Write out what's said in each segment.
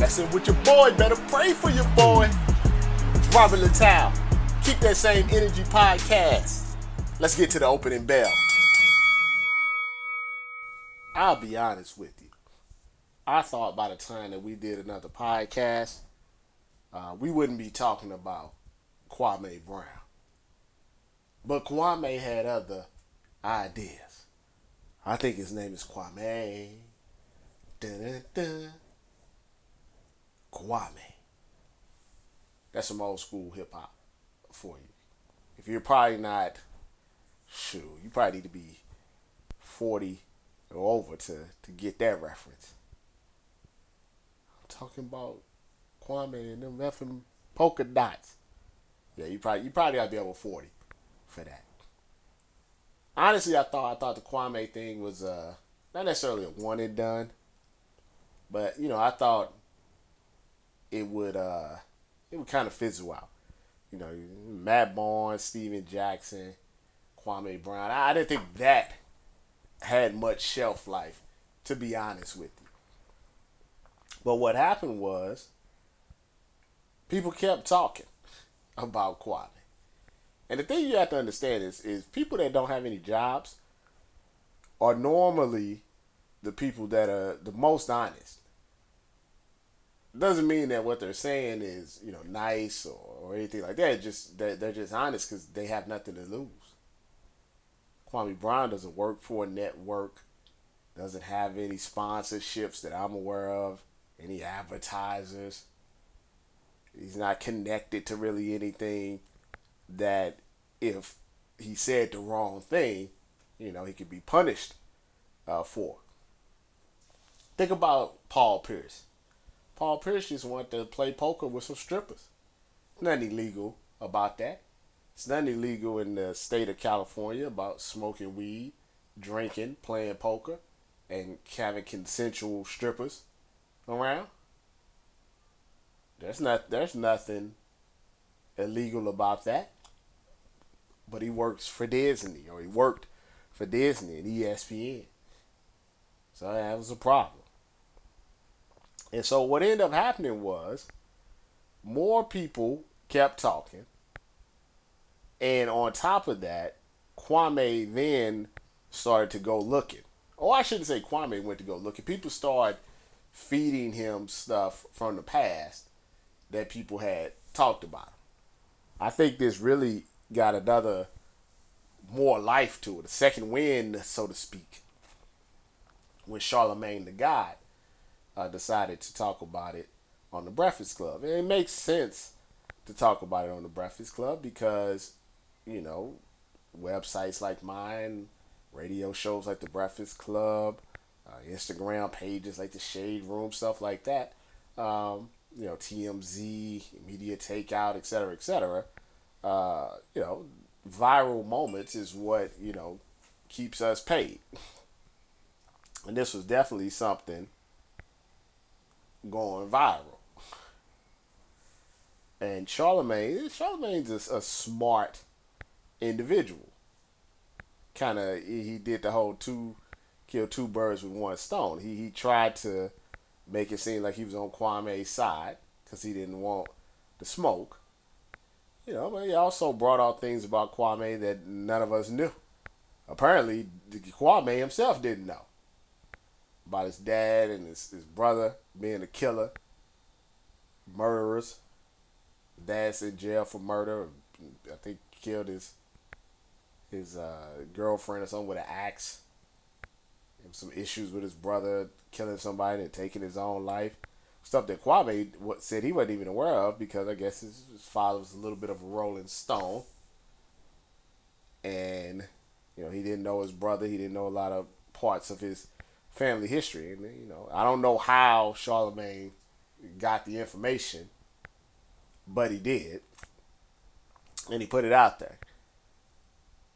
Messing with your boy, better pray for your boy. It's Robert Littal. Keep that same energy podcast. Let's get to the opening bell. I'll be honest with you. I thought by the time that we did another podcast, uh, we wouldn't be talking about Kwame Brown. But Kwame had other ideas. I think his name is Kwame. Dun-dun-dun. Kwame. That's some old school hip hop for you. If you're probably not, shoot, you probably need to be 40 or over to, to get that reference. I'm talking about Kwame and them effing polka dots. Yeah, you probably you probably gotta be over 40 for that. Honestly, I thought I thought the Kwame thing was uh not necessarily a one and done, but you know I thought it would uh it would kind of fizzle out. You know, Matt Barnes, Stephen Jackson, Kwame Brown. I, I didn't think that had much shelf life, to be honest with you. But what happened was people kept talking about Kwame. And the thing you have to understand is, is people that don't have any jobs are normally the people that are the most honest. Doesn't mean that what they're saying is, you know, nice or, or anything like that. Just they're, they're just honest because they have nothing to lose. Kwame Brown doesn't work for a network, doesn't have any sponsorships that I'm aware of, any advertisers. He's not connected to really anything that if he said the wrong thing, you know, he could be punished uh, for. Think about Paul Pierce. Paul Pierce just wanted to play poker with some strippers. Nothing illegal about that. It's nothing illegal in the state of California about smoking weed, drinking, playing poker, and having consensual strippers around. There's not there's nothing illegal about that. But he works for Disney or he worked for Disney and ESPN. So that was a problem. And so what ended up happening was more people kept talking. And on top of that, Kwame then started to go looking. Oh, I shouldn't say Kwame went to go looking. People started feeding him stuff from the past that people had talked about. I think this really got another more life to it, a second wind, so to speak, with Charlamagne Tha God uh, decided to talk about it on the Breakfast Club. And it makes sense to talk about it on the Breakfast Club because, you know, websites like mine, radio shows like the Breakfast Club, uh, Instagram pages like the Shade Room, stuff like that. Um, you know, TMZ, Media Takeout, et cetera, et cetera. Uh, you know, viral moments is what, you know, keeps us paid. And this was definitely something going viral. And Charlamagne, Charlamagne's a, a smart individual. Kind of, he did the whole two, kill two birds with one stone. He he tried to make it seem like he was on Kwame's side because he didn't want the smoke. You know, but he also brought out things about Kwame that none of us knew. Apparently, Kwame himself didn't know about his dad and his, his brother being a killer, murderers. Dad's in jail for murder. I think killed his his uh, girlfriend or something with an axe. Some issues with his brother killing somebody and taking his own life. Stuff that Kwame said he wasn't even aware of because I guess his, his father was a little bit of a rolling stone. And, you know, he didn't know his brother. He didn't know a lot of parts of his family history. And, you know, I don't know how Charlamagne got the information, but he did, and he put it out there.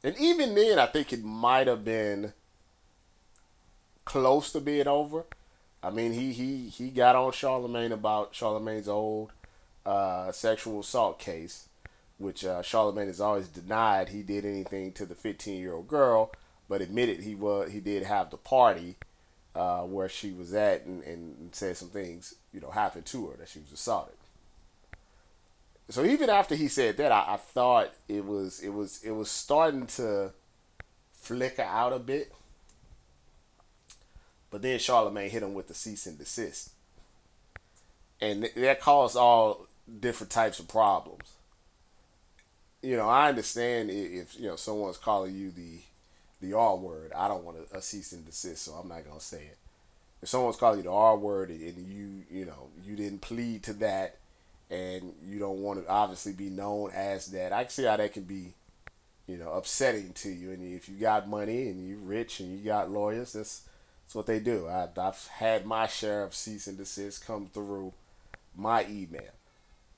And even then, I think it might have been close to being over. I mean, he he he got on Charlamagne about Charlamagne's old uh, sexual assault case, which uh, Charlamagne has always denied he did anything to the 15 year old girl, but admitted he was he did have the party uh, where she was at and, and said some things you know happened to her that she was assaulted. So even after he said that, I, I thought it was it was it was starting to flicker out a bit. But then Charlamagne hit him with the cease and desist. And that caused all different types of problems. You know, I understand if, you know someone's calling you the the R word. I don't want a, a cease and desist, so I'm not gonna say it. If someone's calling you the R word and you you know you didn't plead to that, and you don't want to obviously be known as that, I can see how that can be, you know, upsetting to you. And if you got money and you're rich and you got lawyers, that's that's what they do. I, I've had my share of cease and desist come through my email.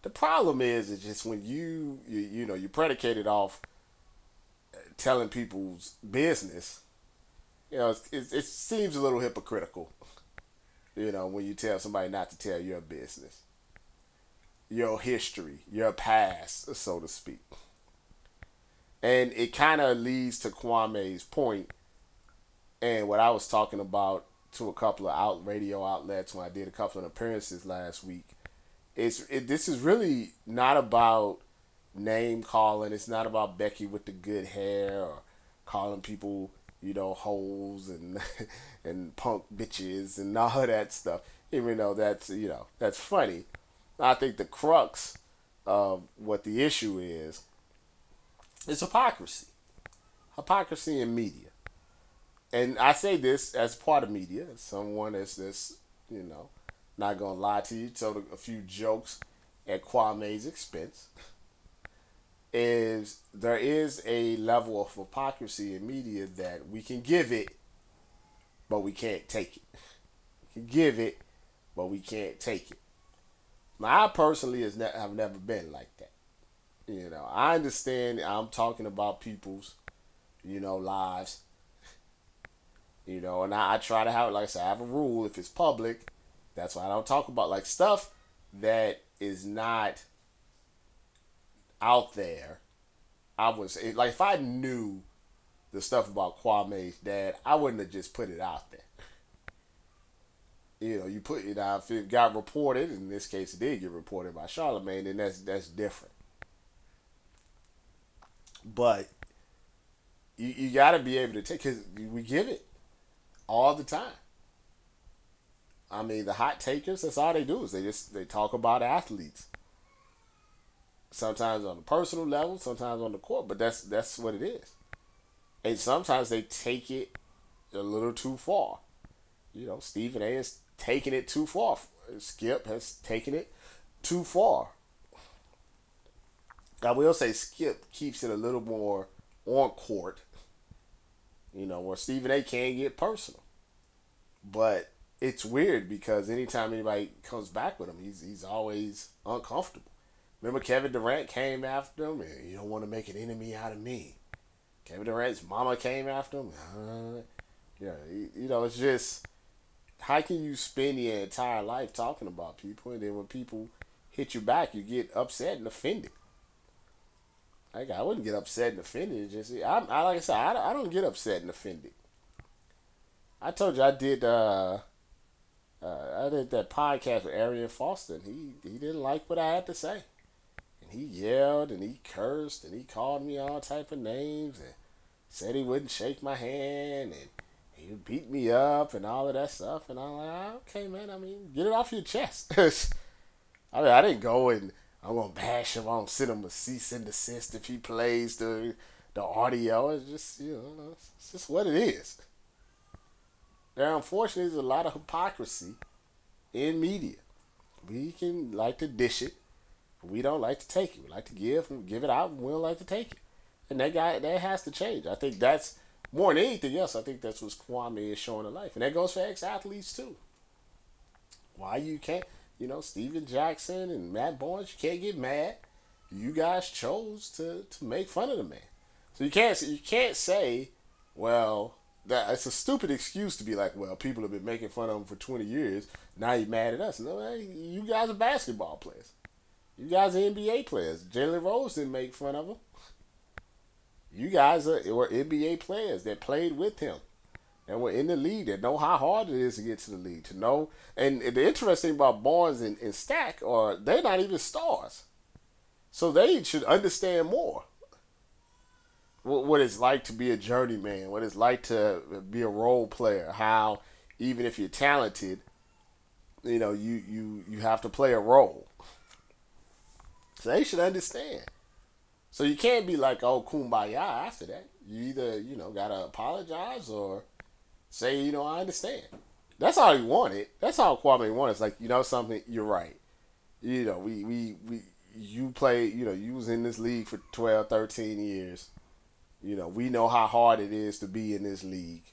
The problem is, it's just when you, you, you know, you predicated off uh, telling people's business, you know, it, it, seems a little hypocritical, you know, when you tell somebody not to tell your business, your history, your past, so to speak. And it kind of leads to Kwame's point and what I was talking about to a couple of out radio outlets when I did a couple of appearances last week, it's it, this is really not about name calling. It's not about Becky with the good hair or calling people you know hoes and and punk bitches and all that stuff. Even though that's you know that's funny, I think the crux of what the issue is is hypocrisy. Hypocrisy in media and I say this as part of media, someone that's this, you know, not gonna lie to you, told a few jokes at Kwame's expense. Is there is a level of hypocrisy in media that we can give it, but we can't take it. We can give it, but we can't take it. Now, I personally has ne- have never been like that. You know, I understand I'm talking about people's, you know, lives you know, and I, I try to have, like I said, I have a rule. If it's public, that's why I don't talk about like stuff that is not out there. I was like, if I knew the stuff about Kwame's dad, I wouldn't have just put it out there. You know, you put it out if it got reported. In this case, it did get reported by Charlamagne, then that's that's different. But you, you got to be able to take because we give it all the time. I mean, the hot takers, that's all they do is they just they talk about athletes. Sometimes on a personal level, sometimes on the court, but that's that's what it is. And sometimes they take it a little too far. You know, Stephen A is taking it too far. Skip has taken it too far. I will say Skip keeps it a little more on court you know, where Stephen A can get personal. But it's weird because anytime anybody comes back with him, he's he's always uncomfortable. Remember Kevin Durant came after him, and you don't want to make an enemy out of me. Kevin Durant's mama came after him. Uh, yeah, you know, it's just how can you spend your entire life talking about people, and then when people hit you back, you get upset and offended. Like I wouldn't get upset and offended. Just I, I like I said, I, I don't get upset and offended. I told you I did. Uh, uh, I did that podcast with Arian Foster. He he didn't like what I had to say, and he yelled and he cursed and he called me all type of names and said he wouldn't shake my hand and he would beat me up and all of that stuff. And I'm like, ah, okay, man. I mean, get it off your chest. I mean, I didn't go and I'm gonna bash him. I'm gonna send him a cease and desist if he plays the the audio. It's just you know, it's just what it is. There, unfortunately, is a lot of hypocrisy in media. We can like to dish it, we don't like to take it. We like to give give it out, and we don't like to take it. And that guy, that has to change. I think that's more than anything else. I think that's what Kwame is showing in life, and that goes for ex athletes too. Why you can't? you know, Stephen Jackson and Matt Barnes, you can't get mad. You guys chose to, to make fun of the man. So you can't you can't say, well, that it's a stupid excuse to be like, well, people have been making fun of him for 20 years. Now you're mad at us. No, you guys are basketball players. You guys are NBA players. Jalen Rose didn't make fun of him. You guys are, were NBA players that played with him and were in the league that know how hard it is to get to the league. To know, and the interesting about Barnes and, and Stack are they're not even stars, so they should understand more what, what it's like to be a journeyman, what it's like to be a role player, how even if you're talented, you know, you, you, you have to play a role. So they should understand. So you can't be like, oh, kumbaya after that. You either, you know, gotta apologize or say, you know, I understand. That's all he wanted. That's all Kwame wanted. It's like, you know something, you're right. You know, we, we, we you play, you know, you was in this league for 12, 13 years. You know, we know how hard it is to be in this league.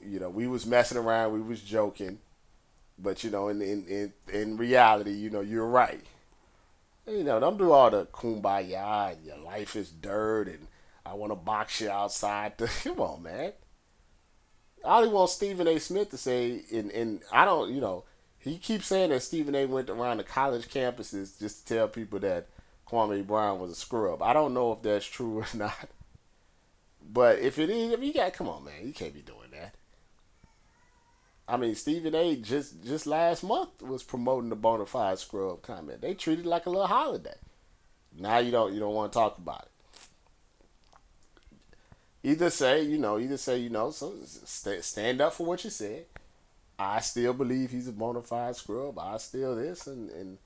You know, we was messing around, we was joking, but you know, in in in, in reality, you know, you're right. You know, don't do all the kumbaya and your life is dirt and I want to box you outside. Come on, man. I only want Stephen A. Smith to say, and and I don't, you know, he keeps saying that Stephen A. went around the college campuses just to tell people that Kwame Brown was a scrub. I don't know if that's true or not. But if it is, if you got, come on, man, you can't be doing. I mean, Stephen A. just just last month was promoting the bona fide scrub comment. They treated it like a little holiday. Now you don't you don't want to talk about it. Either say you know, either say you know, so st- stand up for what you said. I still believe he's a bona fide scrub. I still this and and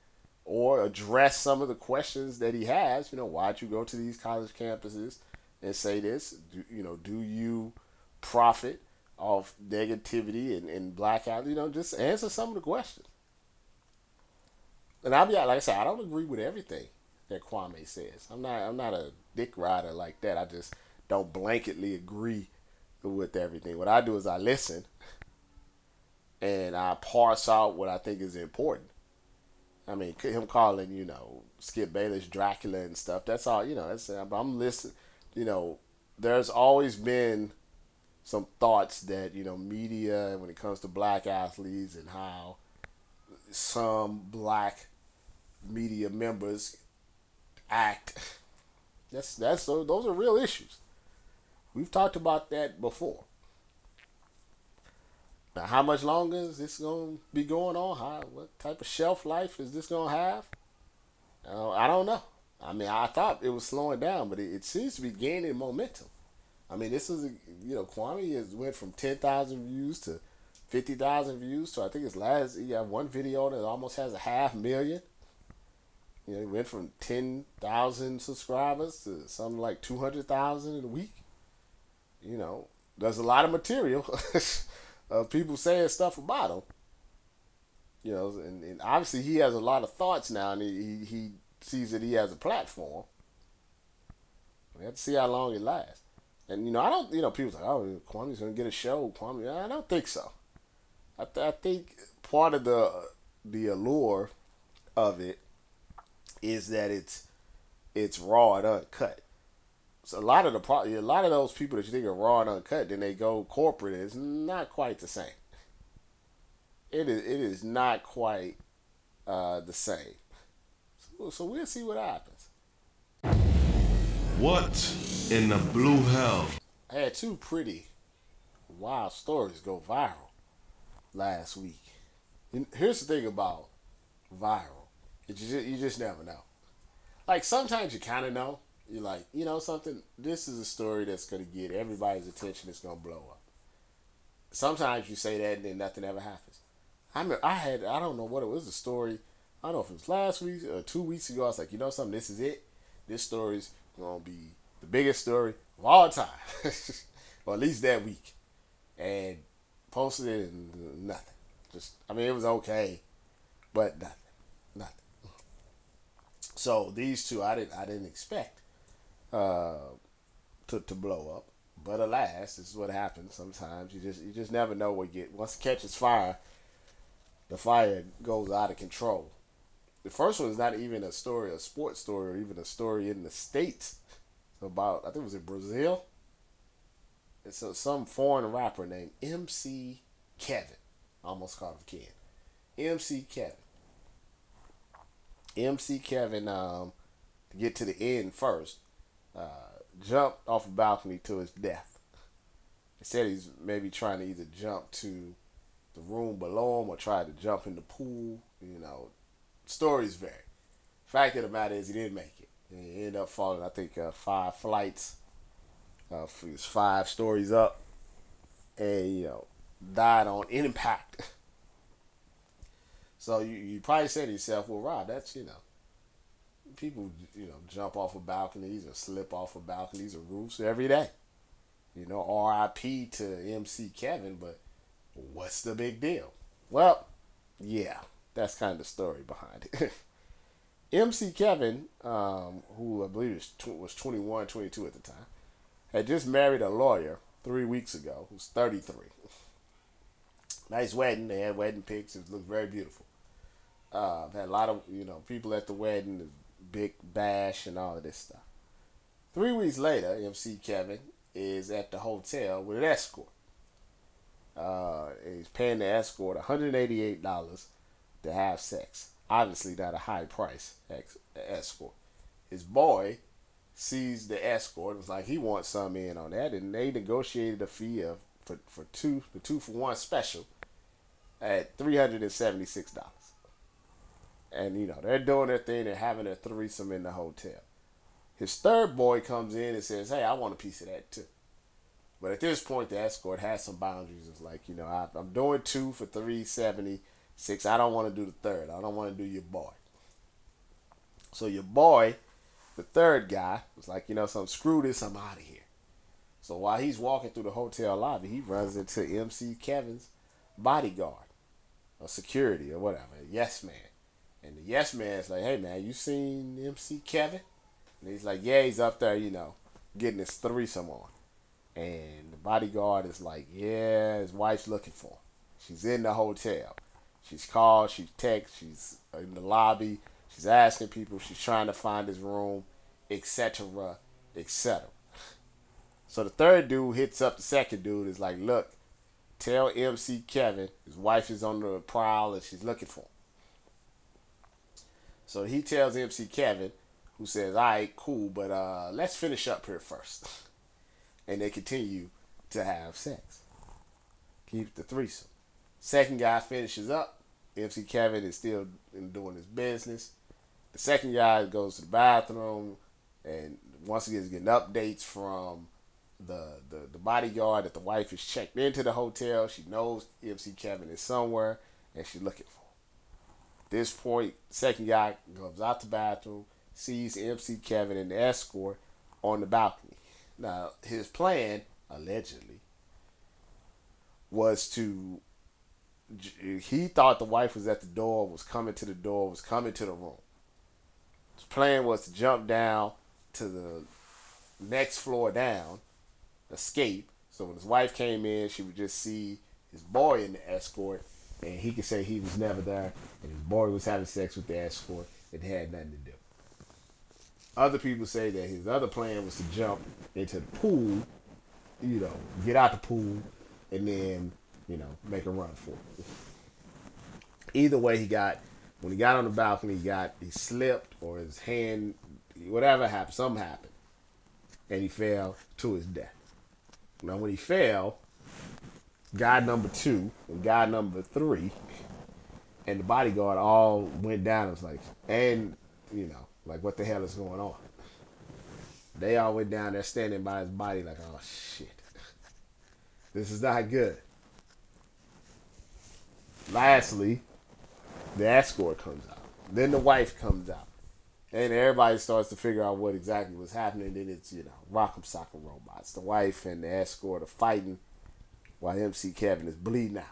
or address some of the questions that he has. You know, why'd you go to these college campuses and say this? Do, you know, do you profit off negativity and, and blackout? You know, just answer some of the questions. And I'll be like I said, I don't agree with everything that Kwame says. I'm not I'm not a dick rider like that. I just don't blanketly agree with everything. What I do is I listen and I parse out what I think is important. I mean, him calling you know Skip Bayless Dracula and stuff. That's all you know. That's I'm listening. You know, there's always been some thoughts that you know media when it comes to black athletes and how some black media members act. That's that's those are real issues. We've talked about that before. Now, how much longer is this to be going on? How what type of shelf life is this to have? Uh, I don't know. I mean, I thought it was slowing down, but it, it seems to be gaining momentum. I mean, this is you know Kwame has went from ten thousand views to fifty thousand views. So I think his last he had one video that almost has a half million. You know, he went from ten thousand subscribers to something like two hundred thousand in a week. You know, there's a lot of material. of people saying stuff about him. You know, and, and obviously he has a lot of thoughts now, and he, he sees that he has a platform. We have to see how long it lasts. And you know, I don't. You know, people like, "Oh, Kwame's gonna get a show." Kwame, I don't think so. I, th- I think part of the the allure of it is that it's it's raw and uncut. So a lot of the pro- a lot of those people that you think are raw and uncut, then they go corporate. It's not quite the same. It is. It is not quite uh, the same. So, so we'll see what happens. What in the blue hell? I had two pretty wild stories go viral last week. And here's the thing about viral: you just, you just never know. Like sometimes you kind of know, you're like, you know something, this is a story that's gonna get everybody's attention, it's gonna blow up. Sometimes you say that and then nothing ever happens. I mean, I had I don't know what it was a story. I don't know if it was last week or two weeks ago. I was like, you know something, this is it. This story's gonna be the biggest story of all time, or at least that week. And posted it and nothing. Just I mean, it was okay, but nothing, nothing. So these two, I didn't I didn't expect uh, to to blow up. But alas, this is what happens. Sometimes you just you just never know what get once it catches fire. the fire goes out of control. The first one is not even a story, a sports story, or even a story in the states about. I think it was in Brazil. It's a, some foreign rapper named MC Kevin. almost called him Ken. MC Kevin. MC Kevin, um, to get to the end first, uh, jumped off a balcony to his death. They said he's maybe trying to either jump to the room below him or try to jump in the pool. You know, stories vary. Fact of the matter is, he didn't make it. He ended up falling, I think, uh, five flights. Uh, he was five stories up, and you know, died on impact. so you you probably say to yourself, "Well, Rob, that's you know, people you know jump off of balconies or slip off of balconies or roofs every day. You know, R.I.P. to MC Kevin, but what's the big deal? Well, yeah, that's kind of the story behind it. MC Kevin, um, who I believe was, tw- was 21, 22 at the time, had just married a lawyer three weeks ago who's 33. Nice wedding. They had wedding pics. It looked very beautiful. Uh, had a lot of, you know, people at the wedding, big bash and all of this stuff. Three weeks later, MC Kevin is at the hotel with an escort. Uh, he's paying the escort $188 to have sex. Obviously, not a high price escort. His boy sees the escort was like he wants some in on that, and they negotiated a fee of for, for two the two for one special at three hundred and seventy six dollars. And you know they're doing their thing, they're having a threesome in the hotel. His third boy comes in and says, "Hey, I want a piece of that too." But at this point, the escort has some boundaries. It's like, you know, I, am doing two for 376. I don't want to do the third. I don't want to do your boy. So your boy, the third guy, was like, you know, some screw this, I'm out of here. So while he's walking through the hotel lobby, he runs into MC Kevin's bodyguard, or security, or whatever, yes man. And the yes man's like, hey man, you seen MC Kevin? And he's like, yeah, he's up there, you know, getting his threesome on. And the bodyguard is like, yeah, his wife's looking for him. She's in the hotel. She's called, she's text, she's in the lobby, she's asking people, she's trying to find his room, etc., etc. So the third dude hits up the second dude, is like, look, tell MC Kevin his wife is on the prowl and she's looking for him. So he tells MC Kevin, who says, all right, cool, but uh, let's finish up here first. and they continue to have sex. Keep the threesome. Second guy finishes up. MC Kevin is still doing his business. The second guy goes to the bathroom and once again is getting updates from the, the, the bodyguard that the wife is checked into the hotel. She knows MC Kevin is somewhere and she's looking for. At this point, second guy goes out the bathroom, sees MC Kevin and the escort on the balcony. Now, his plan, allegedly, was to. He thought the wife was at the door, was coming to the door, was coming to the room. His plan was to jump down to the next floor down, escape. So when his wife came in, she would just see his boy in the escort, and he could say he was never there, and his boy was having sex with the escort. It had nothing to do. Other people say that his other plan was to jump into the pool, you know, get out the pool, and then, you know, make a run for it. Either way, he got when he got on the balcony, he got he slipped or his hand, whatever happened, something happened, and he fell to his death. Now, when he fell, guy number two and guy number three and the bodyguard all went down. It was like, and you know, like, what the hell is going on? They all went down there standing by his body, like, oh shit, this is not good. Lastly, the escort comes out. Then the wife comes out. And everybody starts to figure out what exactly was happening. Then it's, you know, Rock'em Sock'em Robots. The wife and the escort are fighting while MC Kevin is bleeding out.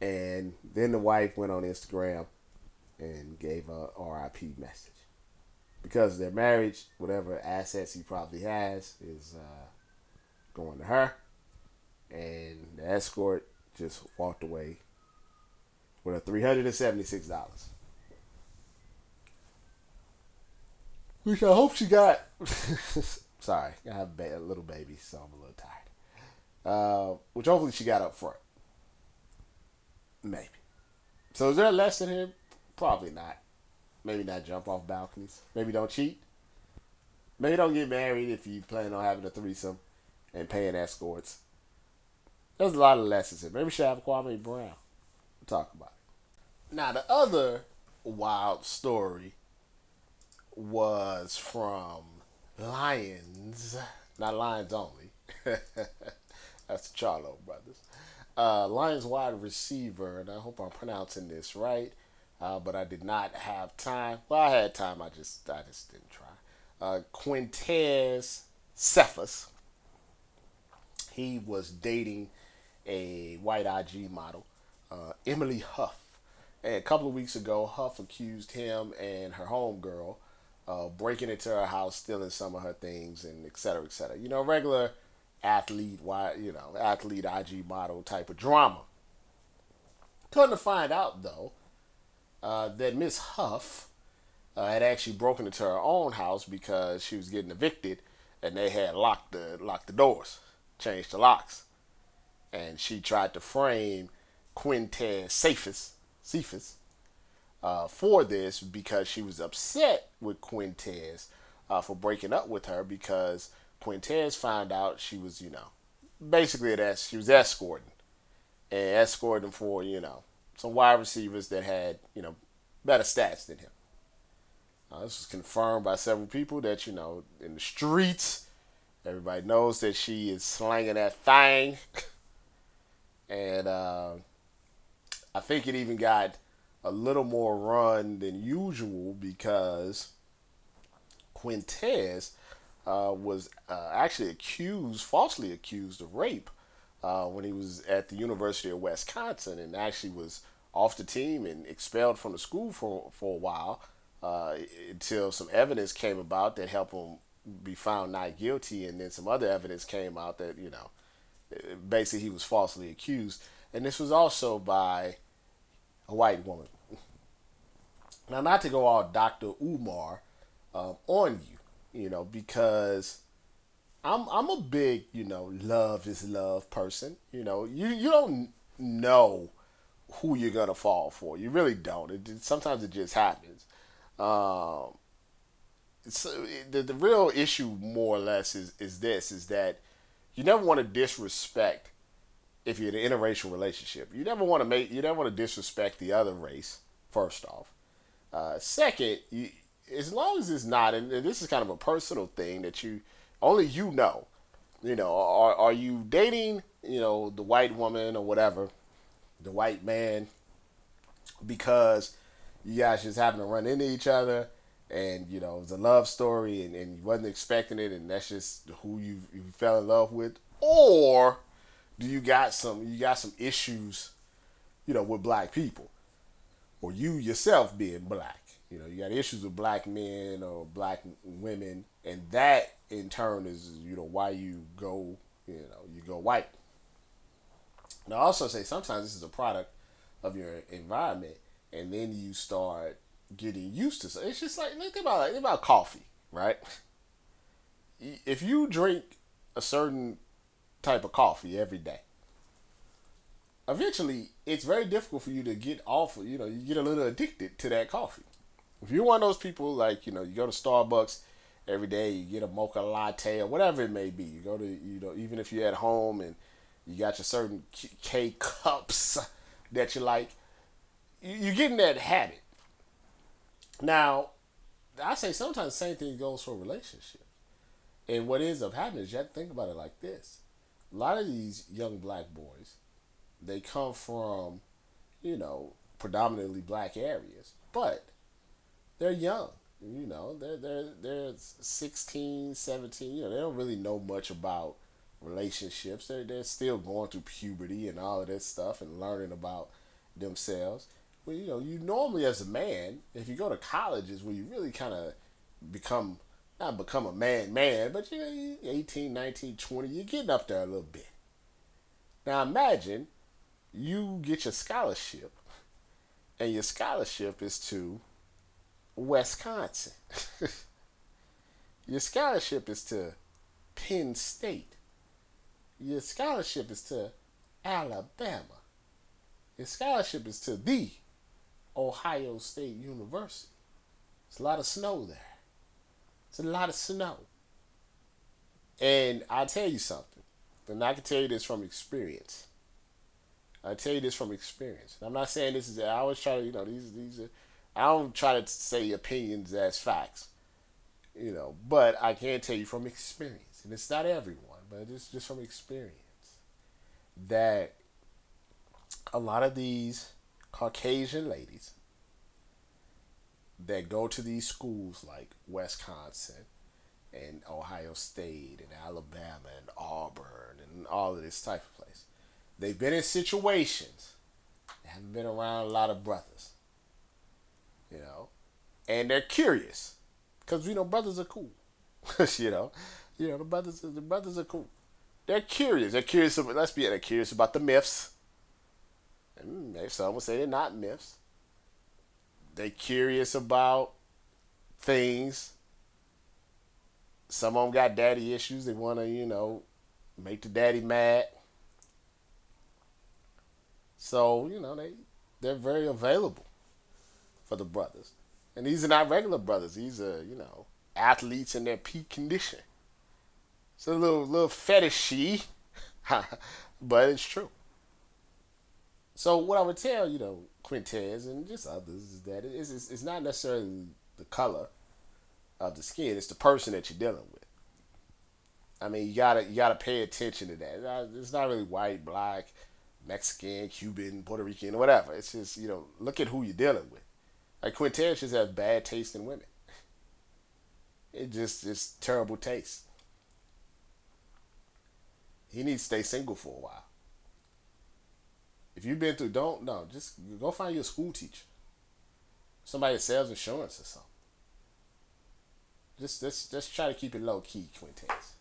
And then the wife went on Instagram and gave a RIP message. Because their marriage, whatever assets he probably has, is uh, going to her. And the escort just walked away with a three hundred and seventy six dollars. Which I hope she got. Sorry, I have a little baby, so I'm a little tired. Uh, which hopefully she got up front. Maybe. So is there a lesson here? Probably not. Maybe not jump off balconies. Maybe don't cheat. Maybe don't get married if you plan on having a threesome and paying escorts. There's a lot of lessons here. Maybe should have Kwame Brown. We'll talk about it. Now the other wild story was from Lions, not Lions only. That's the Charlo brothers. Uh, Lions wide receiver, and I hope I'm pronouncing this right, uh, but I did not have time. Well, I had time. I just I just didn't try. Uh, Quintez Cephas. He was dating a white IG model, uh, Emily Huff. And a couple of weeks ago, Huff accused him and her homegirl of breaking into her house, stealing some of her things, and et cetera, et cetera. You know, regular athlete, you know, athlete IG model type of drama. To find out though, uh, that Miss Huff uh, had actually broken into her own house because she was getting evicted, and they had locked the locked the doors, changed the locks, and she tried to frame Quintez Cephas, Cephas uh, for this because she was upset with Quintez uh, for breaking up with her because Quintez found out she was, you know, basically that she was escorting and escorting for, you know, some wide receivers that had, you know, better stats than him. Uh, this was confirmed by several people that, you know, in the streets, everybody knows that she is slanging that thing. and uh, I think it even got a little more run than usual because Quintez uh, was uh, actually accused, falsely accused of rape uh, when he was at the University of Wisconsin and actually was off the team and expelled from the school for, for a while uh, until some evidence came about that helped him be found not guilty. And then some other evidence came out that, you know, basically he was falsely accused. And this was also by a white woman. Now, not to go all Dr. Umar um, on you, you know, because I'm I'm a big, you know, love is love person. You know, you you don't know who you're gonna fall for. You really don't. It, sometimes it just happens. Um, so the the real issue, more or less, is is this: is that you never want to disrespect if you're in an interracial relationship. You never want to make you never want to disrespect the other race. First off, uh, second, you as long as it's not, and this is kind of a personal thing that you only you know. You know, are are you dating, you know, the white woman or whatever, the white man, because you guys just happen to run into each other, and you know it's a love story, and, and you wasn't expecting it, and that's just who you you fell in love with, or do you got some you got some issues, you know, with black people, or you yourself being black you know, you got issues with black men or black women, and that in turn is you know why you go you know you go white. Now, I also say sometimes this is a product of your environment, and then you start getting used to. it. it's just like think about think about coffee, right? If you drink a certain type of coffee every day, eventually it's very difficult for you to get off. You know, you get a little addicted to that coffee. If you're one of those people, like you know, you go to Starbucks every day, you get a mocha latte or whatever it may be. You go to you know, even if you're at home and you got your certain K cups that you like, you're getting that habit. Now, I say sometimes the same thing goes for relationships. And what ends up happening is you have to think about it like this. A lot of these young black boys, they come from, you know, predominantly black areas. But they're young. You know, they're they're they're 16, 17. You know, they don't really know much about relationships. They're they're still going through puberty and all of this stuff and learning about themselves. Well, you know, you normally as a man, if you go to college, colleges where you really kind of become not become a man man, but you know, 18, 19, 20, you're getting up there a little bit. Now imagine you get your scholarship, and your scholarship is to Wisconsin. your scholarship is to Penn State. Your scholarship is to Alabama. Your scholarship is to the Ohio State University. It's a lot of snow there. It's a lot of snow. And I'll tell you something, and I can tell you this from experience. I tell you this from experience. I'm not saying this is. I always try to, you know, these these are. I don't try to say opinions as facts, you know, but I can tell you from experience, and it's not everyone, but it's just from experience that a lot of these Caucasian ladies that go to these schools like Wisconsin and Ohio State and Alabama and Auburn and all of this type of place. They've been in situations they haven't been around a lot of brothers. You know, and they're curious because you know brothers are cool. you know, you know the brothers the brothers are cool. They're curious. They're curious. Let's be. They're curious about the myths. Mm, and some would say they're not myths. They're curious about things. Some of them got daddy issues. They want to, you know, make the daddy mad. So you know they they're very available for the brothers, and these are not regular brothers. These are you know athletes in their peak condition. It's a little little fetishy, but it's true. So what I would tell you know Quintez and just others is that it's, it's, it's not necessarily the color of the skin; it's the person that you're dealing with. I mean, you gotta you gotta pay attention to that. It's not really white, black, Mexican, Cuban, Puerto Rican, whatever. It's just you know look at who you're dealing with. Like Quintez just has bad taste in women. It just just terrible taste. He needs to stay single for a while. If you've been through, don't no, just go find your school teacher. Somebody that sells insurance or something. Just just just try to keep it low key, Quintez.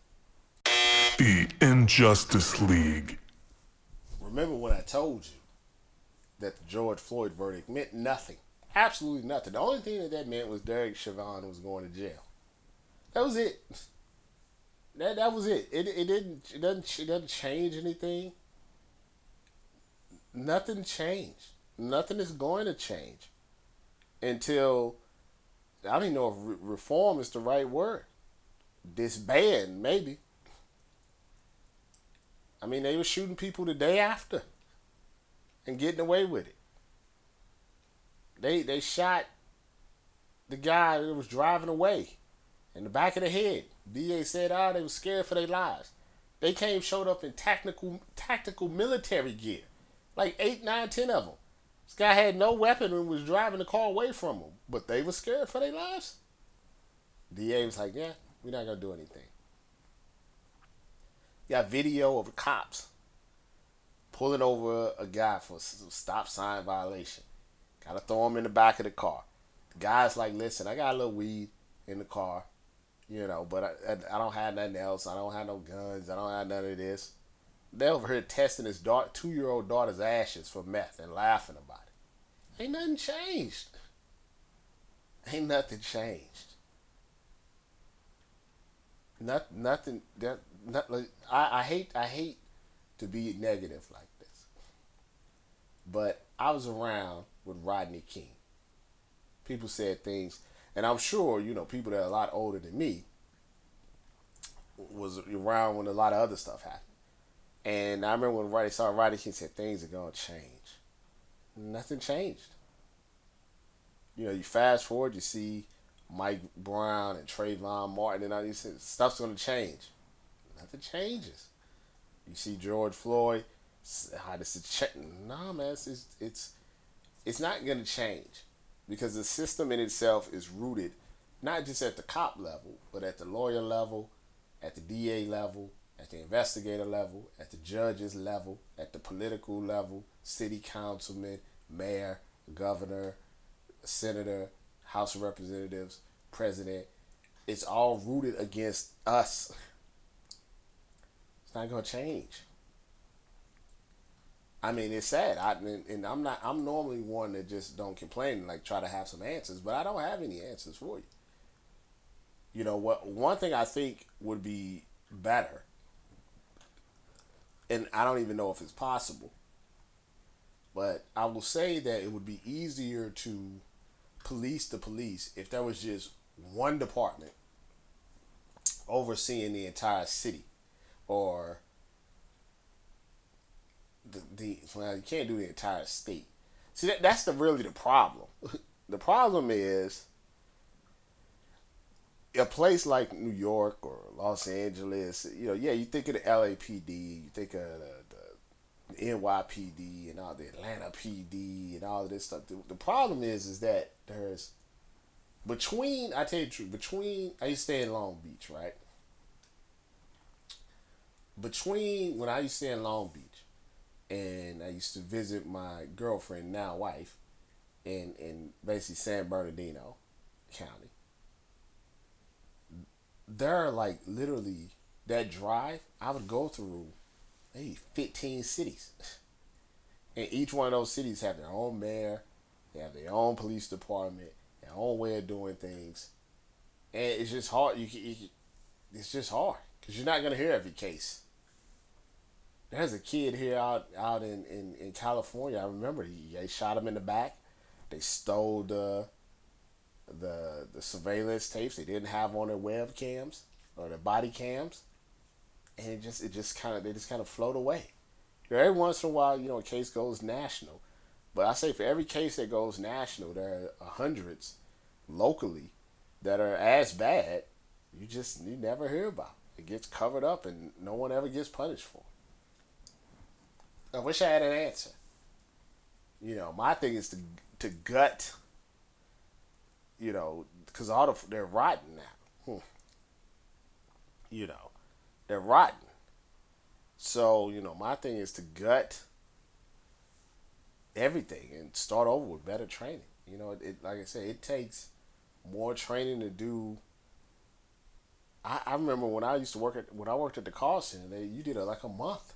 The Injustice League. Remember when I told you that the George Floyd verdict meant nothing? Absolutely nothing. The only thing that that meant was Derek Chauvin was going to jail. That was it. That that was it. It it didn't it doesn't it doesn't change anything. Nothing changed. Nothing is going to change until I don't even know if re- reform is the right word. Disband maybe. I mean, they were shooting people the day after and getting away with it. They they shot the guy that was driving away in the back of the head. DA said, "Ah, oh, they were scared for their lives." They came, showed up in tactical tactical military gear, like eight, nine, ten of them. This guy had no weapon and was driving the car away from them, but they were scared for their lives. DA was like, "Yeah, we're not gonna do anything." got video of cops pulling over a guy for a stop sign violation. Gotta throw him in the back of the car. The guy's like, listen, I got a little weed in the car, you know, but I, I, I don't have nothing else. I don't have no guns. I don't have none of this. They over here testing his daughter, two year old daughter's ashes for meth and laughing about it. Ain't nothing changed. Ain't nothing changed. Not, nothing that not like I, I hate I hate to be negative like this. But I was around with Rodney King. People said things and I'm sure, you know, people that are a lot older than me was around when a lot of other stuff happened. And I remember when Rodney saw Rodney King said things are gonna change. Nothing changed. You know, you fast forward, you see Mike Brown and Trayvon Martin, and all these things. Stuff's gonna change. Nothing changes. You see George Floyd, how this is check. Nah, man, it's, it's it's it's not gonna change because the system in itself is rooted not just at the cop level, but at the lawyer level, at the DA level, at the investigator level, at the judges level, at the political level, city councilman, mayor, governor, senator, House of Representatives, president. It's all rooted against us. It's not going to change. I mean, it's sad. I and, I'm not. I'm normally one that just don't complain and like try to have some answers, but I don't have any answers for you. You know what? One thing I think would be better, and I don't even know if it's possible, but I will say that it would be easier to police the police if there was just one department overseeing the entire city or the, the well you can't do the entire state. See that, that's the really the problem. The problem is a place like New York or Los Angeles, you know, yeah, you think of the LAPD, you think of the, the NYPD and all the Atlanta PD and all of this stuff. The, the problem is, is that there's between I tell you the truth, between I used to stay in Long Beach, right? Between when I used to stay in Long Beach and I used to visit my girlfriend, now wife, in in basically San Bernardino County. There are like literally that drive I would go through maybe 15 cities. And each one of those cities have their own mayor, they have their own police department, their own way of doing things. And it's just hard. You, you it's just hard because you're not gonna hear every case. There's a kid here out out in, in, in California. I remember he, they shot him in the back. They stole the the the surveillance tapes. They didn't have on their webcams or their body cams, and it just it just kind of they just kind of float away. Every once in a while, you know, a case goes national, but I say for every case that goes national, there are hundreds locally that are as bad. You just you never hear about. It gets covered up, and no one ever gets punished for. it. I wish I had an answer. You know, my thing is to to gut. You know, because all the they're rotten now. Hmm. You know, they're rotten. So you know, my thing is to gut everything and start over with better training. You know, it, like I said, it takes more training to do. I, I remember when I used to work at when I worked at the call center, they you did a, like a month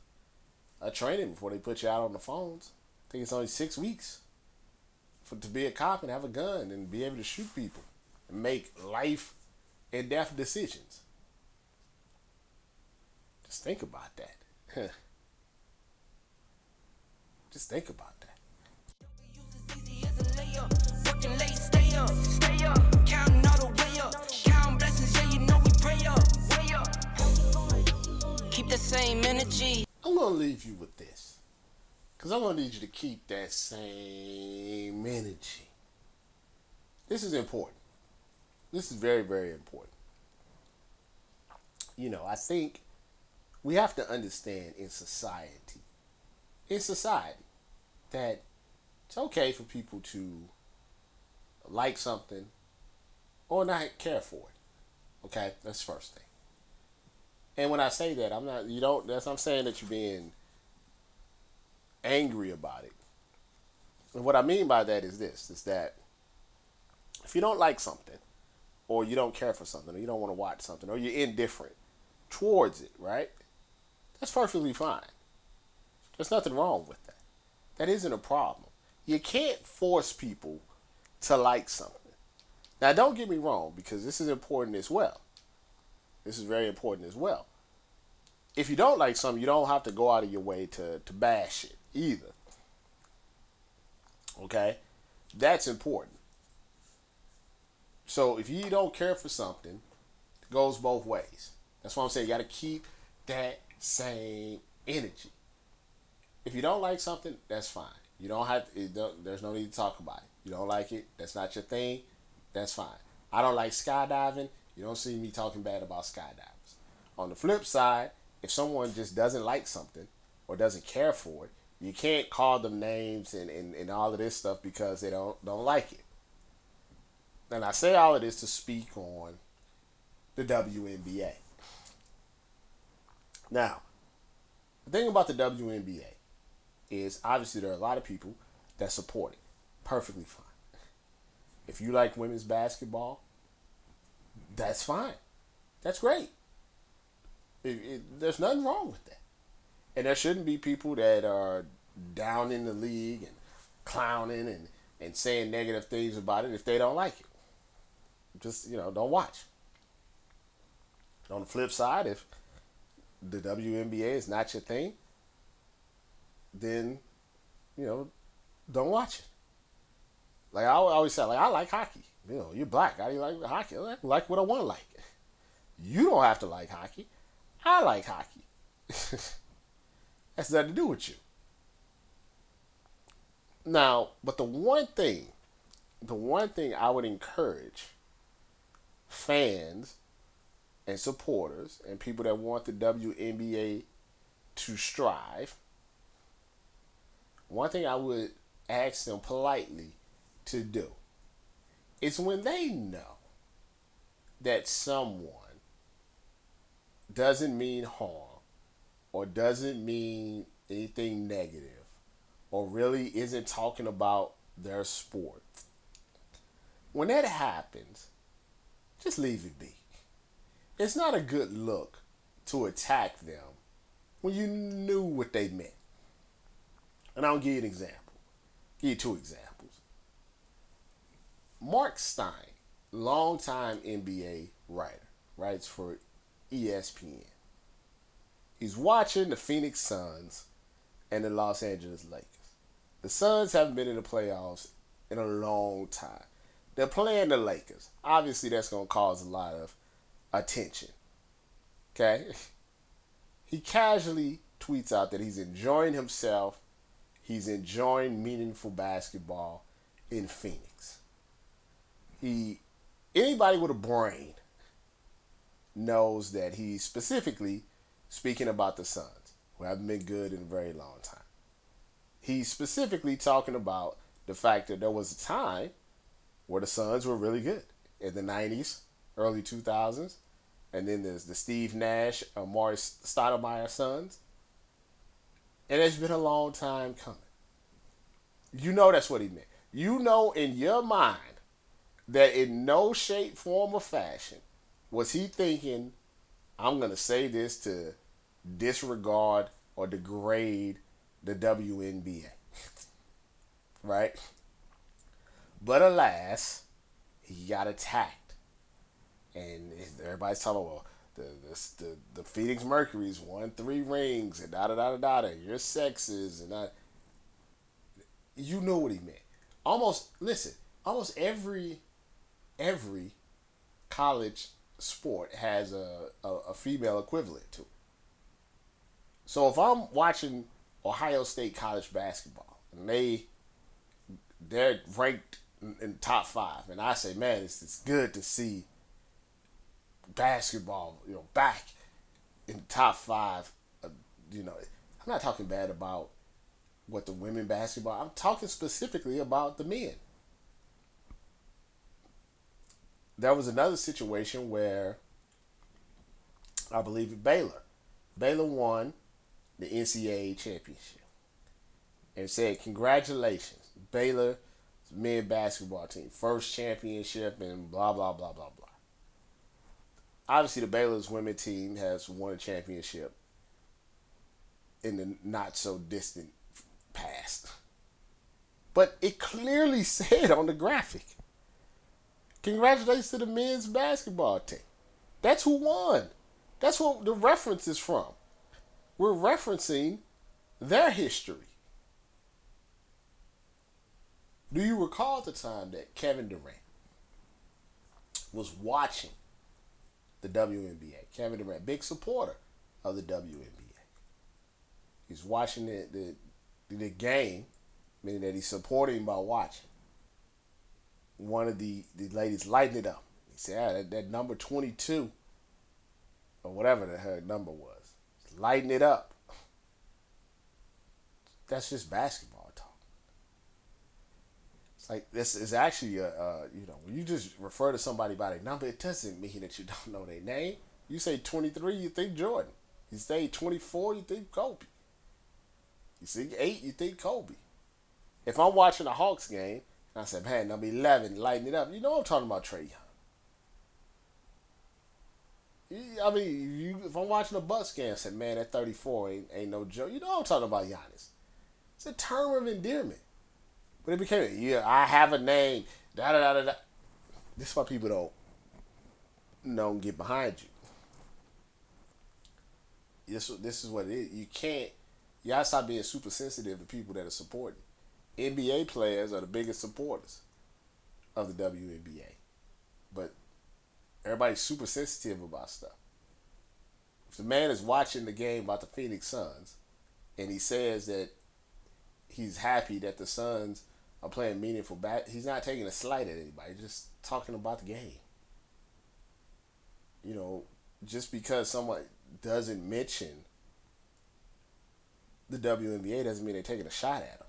of training before they put you out on the phones. I think it's only six weeks for to be a cop and have a gun and be able to shoot people and make life and death decisions. Just think about that. Just think about that. Working late, stay up, stay up. Counting all the way up. Counting blessings, yeah, you know we pray up, way up. Keep the same energy. I'm gonna leave you with this, cause I'm gonna need you to keep that same energy. This is important. This is very, very important. You know, I think we have to understand in society, in society, that it's okay for people to like something or not care for it. Okay, that's first thing. And when I say that, I'm not you don't that's I'm saying that you're being angry about it. And what I mean by that is this, is that if you don't like something or you don't care for something or you don't want to watch something or you're indifferent towards it, right? That's perfectly fine. There's nothing wrong with that. That isn't a problem. You can't force people to like something. Now, don't get me wrong, because this is important as well. This is very important as well. If you don't like something, you don't have to go out of your way to, to bash it either. Okay? That's important. So if you don't care for something, it goes both ways. That's why I'm saying you got to keep that same energy. If you don't like something, that's fine. You don't have to, don't, there's no need to talk about it. You don't like it, that's not your thing, that's fine. I don't like skydiving. You don't see me talking bad about skydivers. On the flip side, if someone just doesn't like something or doesn't care for it, you can't call them names and, and, and all of this stuff because they don't don't like it. And I say all of this to speak on the WNBA. Now, the thing about the WNBA is obviously there are a lot of people that support it. Perfectly fine. If you like women's basketball, that's fine. That's great. It, it, there's nothing wrong with that. And there shouldn't be people that are down in the league and clowning and, and saying negative things about it if they don't like it. Just, you know, don't watch. On the flip side, if the WNBA is not your thing, then, you know, don't watch it. Like I always say, like I like hockey. You know, you're black. How do you like hockey? I like what I want to like. You don't have to like hockey. I like hockey. That's nothing to do with you. Now, but the one thing, the one thing I would encourage fans and supporters and people that want the WNBA to strive, one thing I would ask them politely to do is when they know that someone doesn't mean harm or doesn't mean anything negative or really isn't talking about their sport. When that happens, just leave it be. It's not a good look to attack them when you knew what they meant. And I'll give you an example. Give you two examples. Marc Stein, longtime NBA writer, writes for ESPN. He's watching the Phoenix Suns and the Los Angeles Lakers. The Suns haven't been in the playoffs in a long time. They're playing the Lakers. Obviously, that's going to cause a lot of attention. Okay? He casually tweets out that he's enjoying himself, he's enjoying meaningful basketball in Phoenix. He anybody with a brain knows that he's specifically speaking about the Suns, who haven't been good in a very long time. He's specifically talking about the fact that there was a time where the Suns were really good in the 90s, early 2000s. And then there's the Steve Nash, Amar'e Stoudemire Suns. And it's been a long time coming. You know that's what he meant. You know in your mind that in no shape, form, or fashion was he thinking, I'm going to say this to disregard or degrade the WNBA. right? But alas, he got attacked. And everybody's telling, well, the, the, the, the Phoenix Mercury's won three rings and da da da da da, you're sexist and I. You know what he meant. Almost, listen, almost every, every college sport has a, a, a female equivalent to it. So if I'm watching Ohio State college basketball and they they're ranked in, in top five, and I say, man, it's it's good to see basketball, you know, back in top five. Uh, you know, I'm not talking bad about what the women basketball. I'm talking specifically about the men. There was another situation where I believe it Baylor. Baylor won the NCAA championship and said, Congratulations, Baylor men basketball team, first championship, and blah, blah, blah, blah, blah. Obviously, the Baylor's women team has won a championship in the not so distant past. But it clearly said on the graphic, Congratulations to the men's basketball team. That's who won. That's what the reference is from. We're referencing their history. Do you recall the time that Kevin Durant was watching the WNBA? Kevin Durant, big supporter of the WNBA. He's watching the, the, the game, meaning that he's supporting by watching. One of the, the ladies lighting it up. He said, ah, that, that number 22, or whatever the her number was, lighting it up. That's just basketball talk. It's like this is actually a, you know, when you just refer to somebody by their number, it doesn't mean that you don't know their name. You say 23, you think Jordan. You say 24, you think Kobe. You say 8, you think Kobe. If I'm watching a Hawks game, I said, man, number 11, lighting it up. You know I'm talking about Trae Young. I mean, you, if I'm watching a Bucks game, I said, man, that 34 ain't, ain't no joke. You know I'm talking about Giannis. It's a term of endearment. But it became, yeah, I have a name. Da da da da. This is why people don't don't get behind you. This this is what it is. You can't. Gotta stop being super sensitive to people that are supporting. NBA players are the biggest supporters of the WNBA, but everybody's super sensitive about stuff. If the man is watching the game about the Phoenix Suns, and he says that he's happy that the Suns are playing meaningful bat, he's not taking a slight at anybody. Just talking about the game. You know, just because someone doesn't mention the WNBA doesn't mean they're taking a shot at them.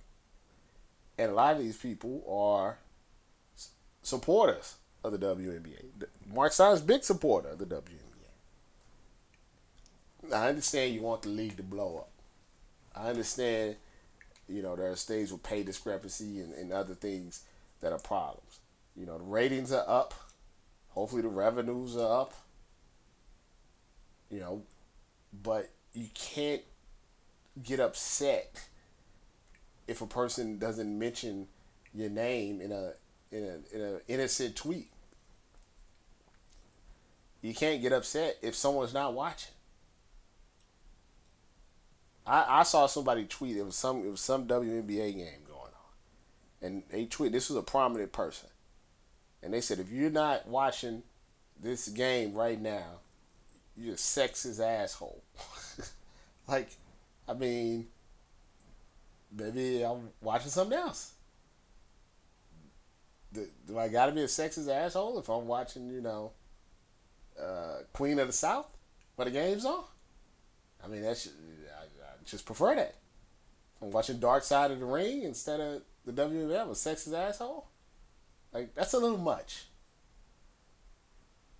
And a lot of these people are supporters of the WNBA. Marc Stein's big supporter of the WNBA. I understand you want the league to blow up. I understand, you know, there are things with pay discrepancy and, and other things that are problems. You know, the ratings are up. Hopefully the revenues are up. You know, but you can't get upset if a person doesn't mention your name in a in a in an innocent tweet. You can't get upset if someone's not watching. I, I saw somebody tweet it was some it was some WNBA game going on, and they tweet this was a prominent person, and they said if you're not watching this game right now, you're a sexist asshole. like, I mean, maybe I'm watching something else. Do, do I gotta be a sexist asshole if I'm watching, you know, uh, Queen of the South where the game's on? I mean, that's I, I just prefer that. I'm watching Dark Side of the Ring instead of the WWF, a sexist asshole. Like that's a little much.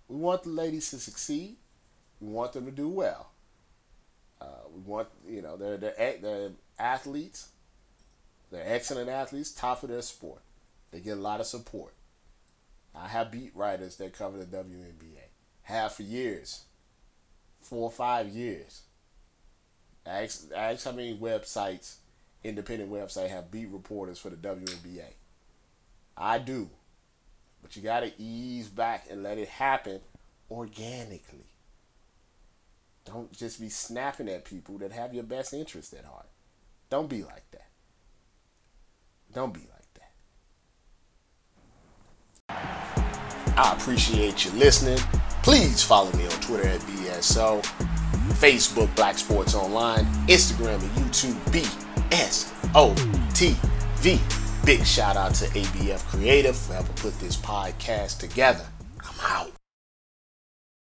We want the ladies to succeed. We want them to do well. Uh, we want you know they're they're they're athletes. They're excellent athletes, top of their sport. They get a lot of support. I have beat writers that cover the WNBA. Have for years, four or five years. Ask, ask how many websites, independent websites, have beat reporters for the WNBA. I do. But you got to ease back and let it happen organically. Don't just be snapping at people that have your best interest at heart. Don't be like that. Don't be like that. I appreciate you listening. Please follow me on Twitter at BSO, Facebook Black Sports Online, Instagram and YouTube BSOTV. Big shout out to ABF Creative for helping put this podcast together.